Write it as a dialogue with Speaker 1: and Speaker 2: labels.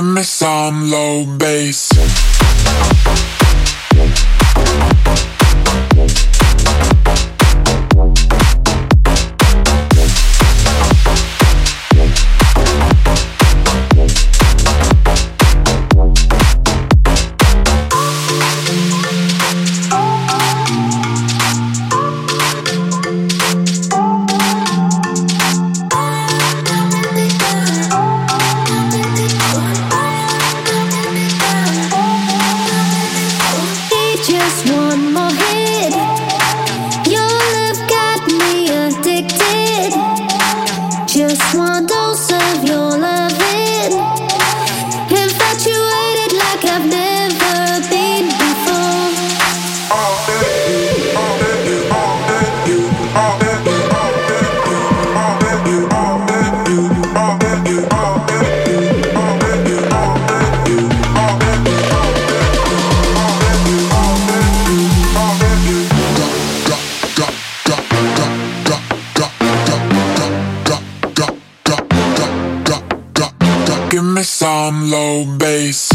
Speaker 1: me some low bass.
Speaker 2: dose of your love.
Speaker 1: me some low bass.